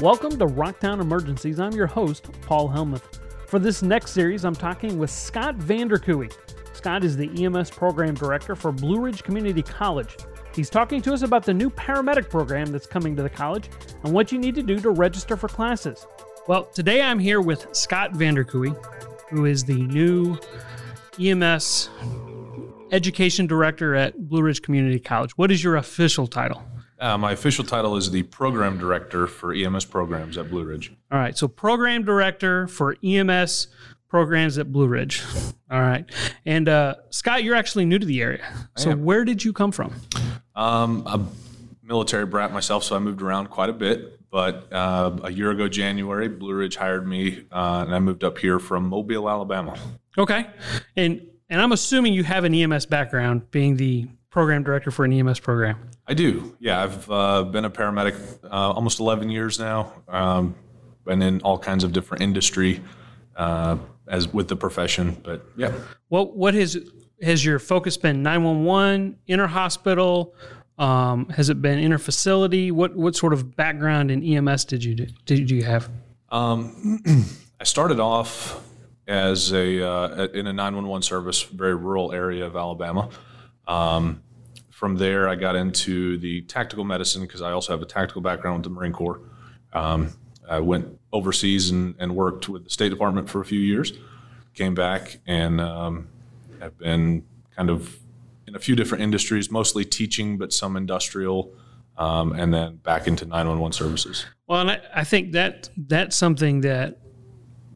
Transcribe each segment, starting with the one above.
Welcome to Rocktown Emergencies. I'm your host, Paul Helmuth. For this next series, I'm talking with Scott Vanderkooi. Scott is the EMS Program Director for Blue Ridge Community College. He's talking to us about the new paramedic program that's coming to the college and what you need to do to register for classes. Well, today I'm here with Scott Vanderkooi, who is the new EMS Education Director at Blue Ridge Community College. What is your official title? Uh, my official title is the Program Director for EMS Programs at Blue Ridge. All right, so Program Director for EMS Programs at Blue Ridge. All right, and uh, Scott, you're actually new to the area. So where did you come from? Um, a military brat myself, so I moved around quite a bit. But uh, a year ago, January, Blue Ridge hired me, uh, and I moved up here from Mobile, Alabama. Okay, and and I'm assuming you have an EMS background, being the program director for an EMS program. I do. Yeah, I've uh, been a paramedic uh, almost 11 years now. Um, been in all kinds of different industry uh, as with the profession, but yeah. What what has has your focus been? 911, inter hospital. Um, has it been inter facility? What what sort of background in EMS did you do, did you have? Um, I started off as a uh, in a 911 service, very rural area of Alabama. Um, from there, I got into the tactical medicine because I also have a tactical background with the Marine Corps. Um, I went overseas and, and, worked with the State Department for a few years. Came back and um, have been kind of in a few different industries, mostly teaching, but some industrial, um, and then back into 911 services. Well, and I, I think that that's something that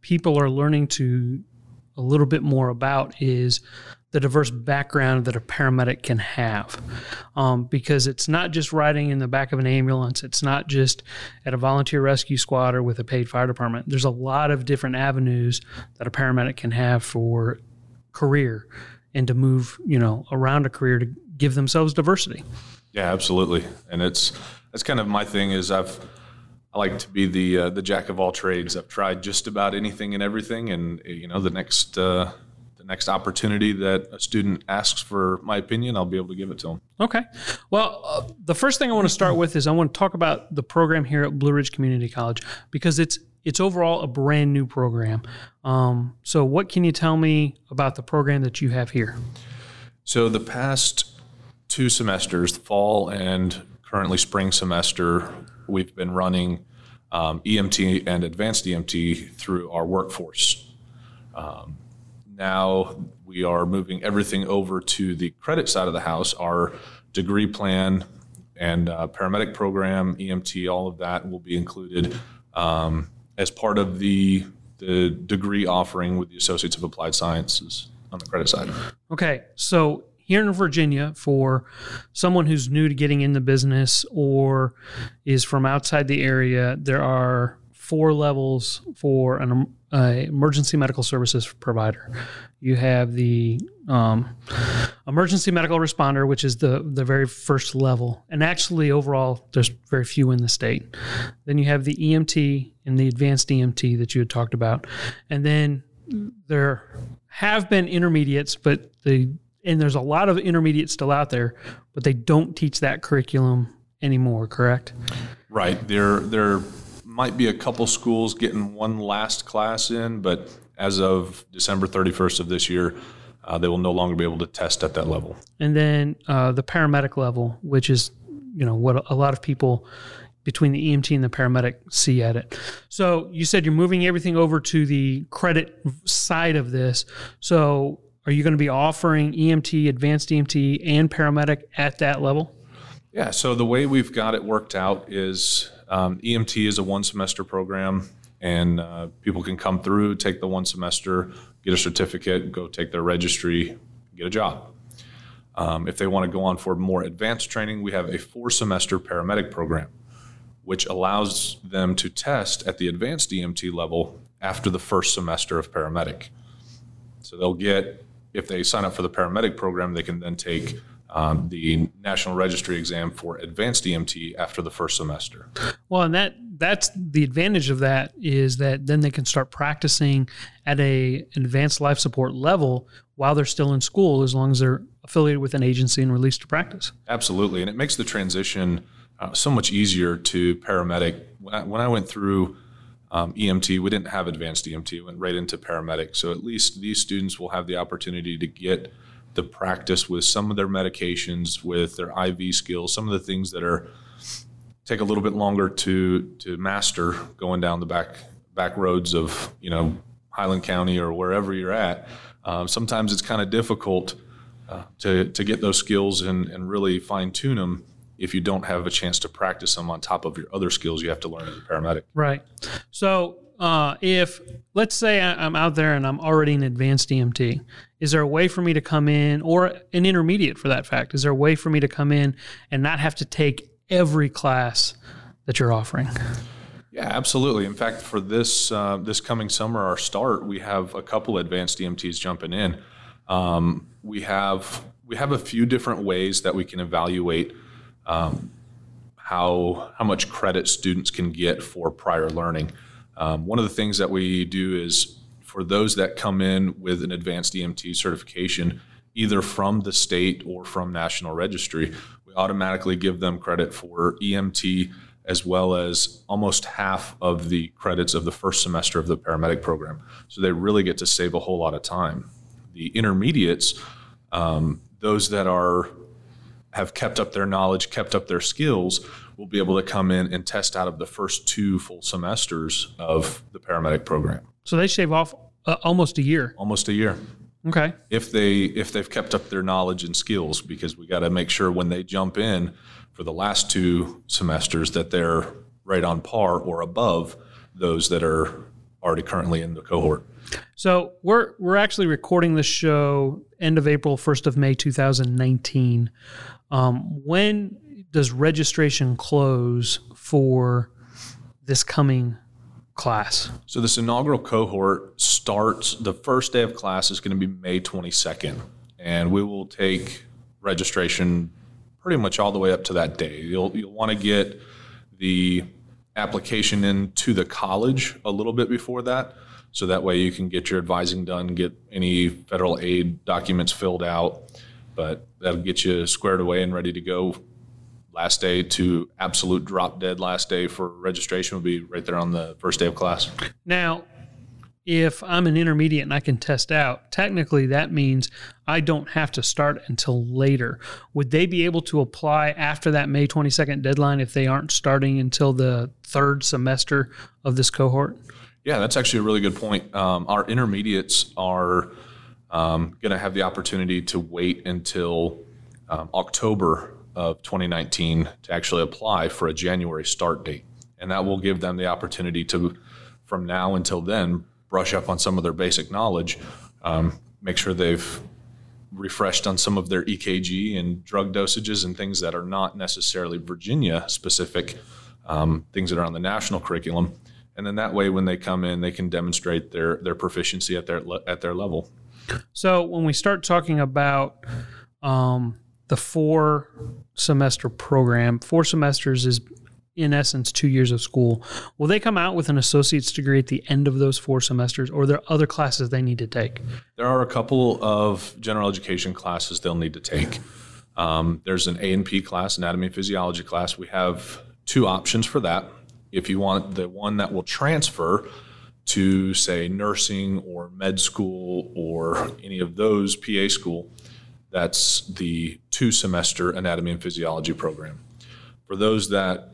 people are learning to a little bit more about is the diverse background that a paramedic can have. Um, because it's not just riding in the back of an ambulance, it's not just at a volunteer rescue squad or with a paid fire department. There's a lot of different avenues that a paramedic can have for career and to move, you know, around a career to give themselves diversity. Yeah, absolutely. And it's that's kind of my thing is I've I like to be the uh, the jack of all trades. I've tried just about anything and everything, and you know the next uh, next opportunity that a student asks for my opinion, I'll be able to give it to them. Okay. Well, uh, the first thing I want to start with is I want to talk about the program here at Blue Ridge Community College because it's it's overall a brand new program. Um, so, what can you tell me about the program that you have here? So, the past two semesters, the fall and currently spring semester, we've been running um, EMT and advanced EMT through our workforce. Um, now we are moving everything over to the credit side of the house. Our degree plan and uh, paramedic program, EMT, all of that will be included um, as part of the the degree offering with the Associates of Applied Sciences on the credit side. Okay, so here in Virginia, for someone who's new to getting in the business or is from outside the area, there are four levels for an emergency medical services provider. You have the um, emergency medical responder, which is the the very first level, and actually overall, there's very few in the state. Then you have the EMT and the advanced EMT that you had talked about, and then there have been intermediates, but the and there's a lot of intermediates still out there, but they don't teach that curriculum anymore. Correct? Right. They're they're might be a couple schools getting one last class in, but as of December 31st of this year, uh, they will no longer be able to test at that level. And then uh, the paramedic level, which is, you know, what a lot of people between the EMT and the paramedic see at it. So you said you're moving everything over to the credit side of this. So are you going to be offering EMT, advanced EMT, and paramedic at that level? Yeah. So the way we've got it worked out is um, EMT is a one semester program, and uh, people can come through, take the one semester, get a certificate, go take their registry, get a job. Um, if they want to go on for more advanced training, we have a four semester paramedic program, which allows them to test at the advanced EMT level after the first semester of paramedic. So they'll get, if they sign up for the paramedic program, they can then take um, the National Registry exam for advanced EMT after the first semester. Well, and that that's the advantage of that is that then they can start practicing at a advanced life support level while they're still in school, as long as they're affiliated with an agency and released to practice. Absolutely, and it makes the transition uh, so much easier to paramedic. When I, when I went through um, EMT, we didn't have advanced EMT, we went right into paramedic. So at least these students will have the opportunity to get the practice with some of their medications, with their IV skills, some of the things that are take a little bit longer to to master going down the back back roads of you know Highland County or wherever you're at. Um, sometimes it's kind of difficult uh, to to get those skills and, and really fine tune them if you don't have a chance to practice them on top of your other skills you have to learn as a paramedic. Right. So uh, if let's say I'm out there and I'm already an advanced EMT, is there a way for me to come in, or an intermediate for that fact? Is there a way for me to come in and not have to take every class that you're offering? Yeah, absolutely. In fact, for this uh, this coming summer, our start, we have a couple advanced EMTs jumping in. Um, we have we have a few different ways that we can evaluate um, how how much credit students can get for prior learning. Um, one of the things that we do is for those that come in with an advanced EMT certification, either from the state or from National Registry, we automatically give them credit for EMT as well as almost half of the credits of the first semester of the paramedic program. So they really get to save a whole lot of time. The intermediates, um, those that are have kept up their knowledge, kept up their skills, will be able to come in and test out of the first two full semesters of the paramedic program. So they shave off uh, almost a year. Almost a year. Okay. If they if they've kept up their knowledge and skills, because we got to make sure when they jump in for the last two semesters that they're right on par or above those that are already currently in the cohort. So we're we're actually recording this show end of April, first of May, two thousand nineteen. Um, when does registration close for this coming class? So this inaugural cohort starts the first day of class is going to be May 22nd, and we will take registration pretty much all the way up to that day. You'll you'll want to get the application into the college a little bit before that, so that way you can get your advising done, get any federal aid documents filled out. But that'll get you squared away and ready to go. Last day to absolute drop dead last day for registration will be right there on the first day of class. Now, if I'm an intermediate and I can test out, technically that means I don't have to start until later. Would they be able to apply after that May 22nd deadline if they aren't starting until the third semester of this cohort? Yeah, that's actually a really good point. Um, our intermediates are um, going to have the opportunity to wait until um, October of 2019 to actually apply for a January start date. And that will give them the opportunity to, from now until then, brush up on some of their basic knowledge, um, make sure they've refreshed on some of their EKG and drug dosages and things that are not necessarily Virginia specific, um, things that are on the national curriculum. And then that way, when they come in, they can demonstrate their their proficiency at their at their level. So when we start talking about um, the four semester program, four semesters is in essence two years of school. Will they come out with an associate's degree at the end of those four semesters, or are there other classes they need to take? There are a couple of general education classes they'll need to take. Um, there's an A and P class, anatomy and physiology class. We have two options for that. If you want the one that will transfer to say nursing or med school or any of those PA school, that's the two semester anatomy and physiology program. For those that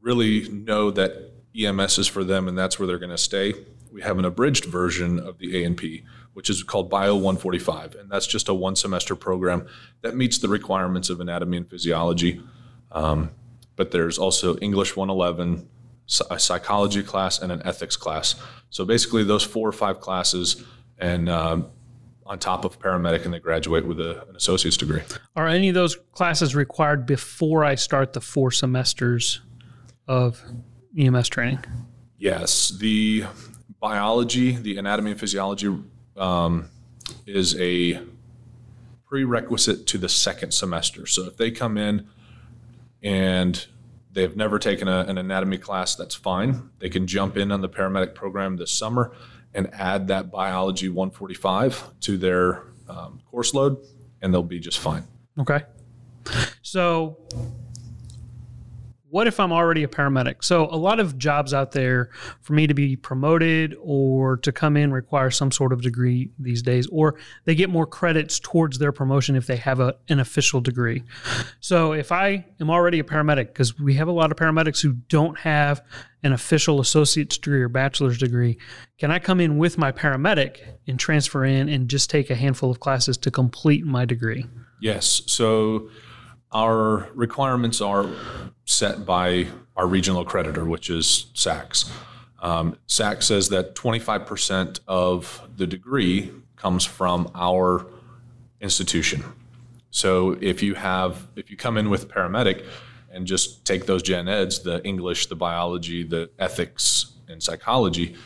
really know that EMS is for them and that's where they're going to stay, we have an abridged version of the A&P, which is called Bio 145. And that's just a one semester program that meets the requirements of anatomy and physiology. Um, but there's also English 111, a psychology class, and an ethics class. So basically, those four or five classes, and um, on top of paramedic, and they graduate with a, an associate's degree. Are any of those classes required before I start the four semesters of EMS training? Yes, the biology, the anatomy and physiology um, is a prerequisite to the second semester. So if they come in and they've never taken a, an anatomy class, that's fine. They can jump in on the paramedic program this summer and add that biology 145 to their um, course load, and they'll be just fine. Okay. So what if I'm already a paramedic? So, a lot of jobs out there for me to be promoted or to come in require some sort of degree these days, or they get more credits towards their promotion if they have a, an official degree. So, if I am already a paramedic, because we have a lot of paramedics who don't have an official associate's degree or bachelor's degree, can I come in with my paramedic and transfer in and just take a handful of classes to complete my degree? Yes. So, our requirements are set by our regional accreditor, which is SACS. Um, says that 25% of the degree comes from our institution. So if you have, if you come in with paramedic and just take those gen eds, the English, the biology, the ethics, and psychology,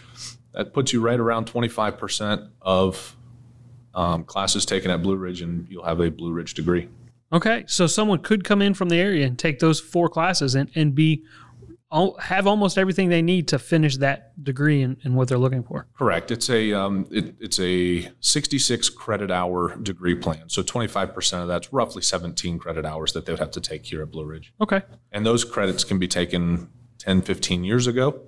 that puts you right around 25% of um, classes taken at Blue Ridge, and you'll have a Blue Ridge degree. Okay, so someone could come in from the area and take those four classes and, and be have almost everything they need to finish that degree and, in what they're looking for. Correct. It's a um, it, it's a 66 credit hour degree plan. So 25% of that's roughly 17 credit hours that they would have to take here at Blue Ridge. Okay. And those credits can be taken 10, 15 years ago.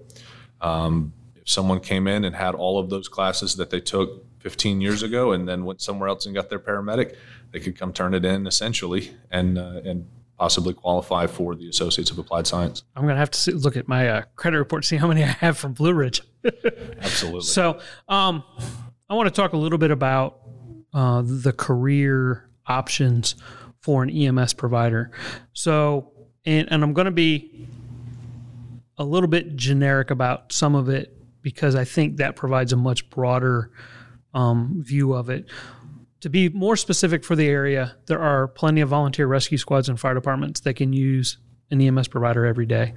Um, if someone came in and had all of those classes that they took 15 years ago and then went somewhere else and got their paramedic, they could come turn it in essentially and uh, and possibly qualify for the Associates of Applied Science. I'm going to have to see, look at my uh, credit report, to see how many I have from Blue Ridge. Absolutely. So, um, I want to talk a little bit about uh, the career options for an EMS provider. So, and, and I'm going to be a little bit generic about some of it because I think that provides a much broader um, view of it. To be more specific for the area, there are plenty of volunteer rescue squads and fire departments that can use an EMS provider every day.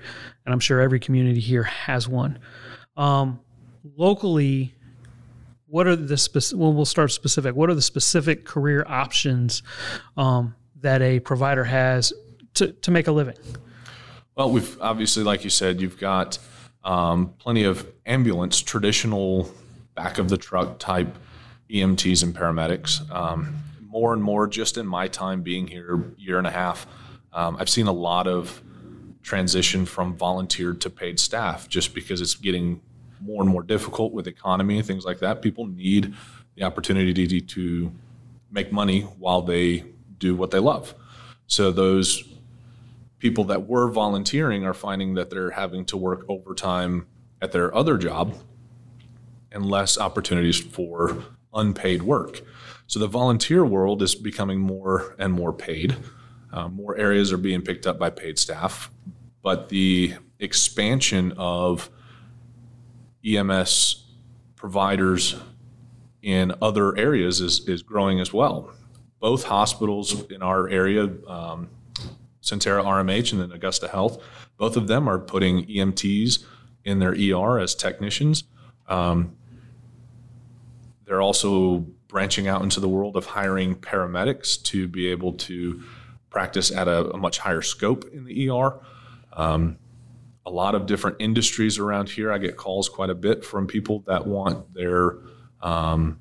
And I'm sure every community here has one. Um, locally, what are the specific, well, we'll start specific. What are the specific career options um, that a provider has to, to make a living? Well, we've obviously, like you said, you've got um, plenty of ambulance, traditional back of the truck type EMTs and paramedics. Um, more and more, just in my time being here, year and a half, um, I've seen a lot of transition from volunteer to paid staff, just because it's getting more and more difficult with economy and things like that. People need the opportunity to make money while they do what they love. So those people that were volunteering are finding that they're having to work overtime at their other job and less opportunities for unpaid work. So the volunteer world is becoming more and more paid. Uh, more areas are being picked up by paid staff, but the expansion of EMS providers in other areas is, is growing as well. Both hospitals in our area, um, Sentara RMH and then Augusta Health, both of them are putting EMTs in their ER as technicians. Um, they're also branching out into the world of hiring paramedics to be able to practice at a, a much higher scope in the ER. Um, a lot of different industries around here. I get calls quite a bit from people that want their um,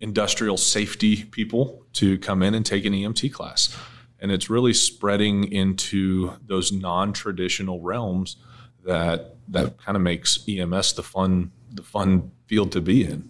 industrial safety people to come in and take an EMT class. And it's really spreading into those non-traditional realms that that kind of makes EMS the fun the fun field to be in.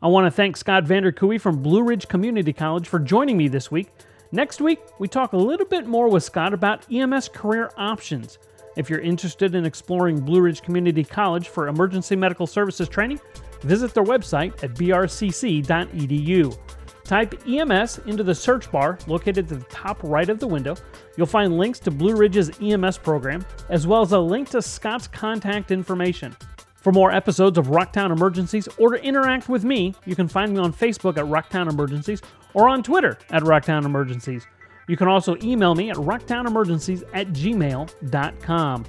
I want to thank Scott Vanderkooi from Blue Ridge Community College for joining me this week. Next week, we talk a little bit more with Scott about EMS career options. If you're interested in exploring Blue Ridge Community College for emergency medical services training, visit their website at brcc.edu. Type EMS into the search bar located at the top right of the window. You'll find links to Blue Ridge's EMS program, as well as a link to Scott's contact information. For more episodes of Rocktown Emergencies or to interact with me, you can find me on Facebook at Rocktown Emergencies or on Twitter at Rocktown Emergencies. You can also email me at rocktownemergencies at gmail.com.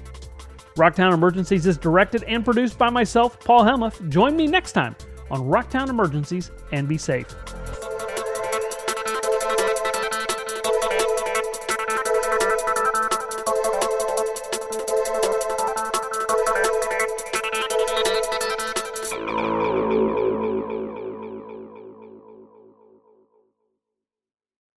Rocktown Emergencies is directed and produced by myself, Paul Helmuth. Join me next time on Rocktown Emergencies and be safe.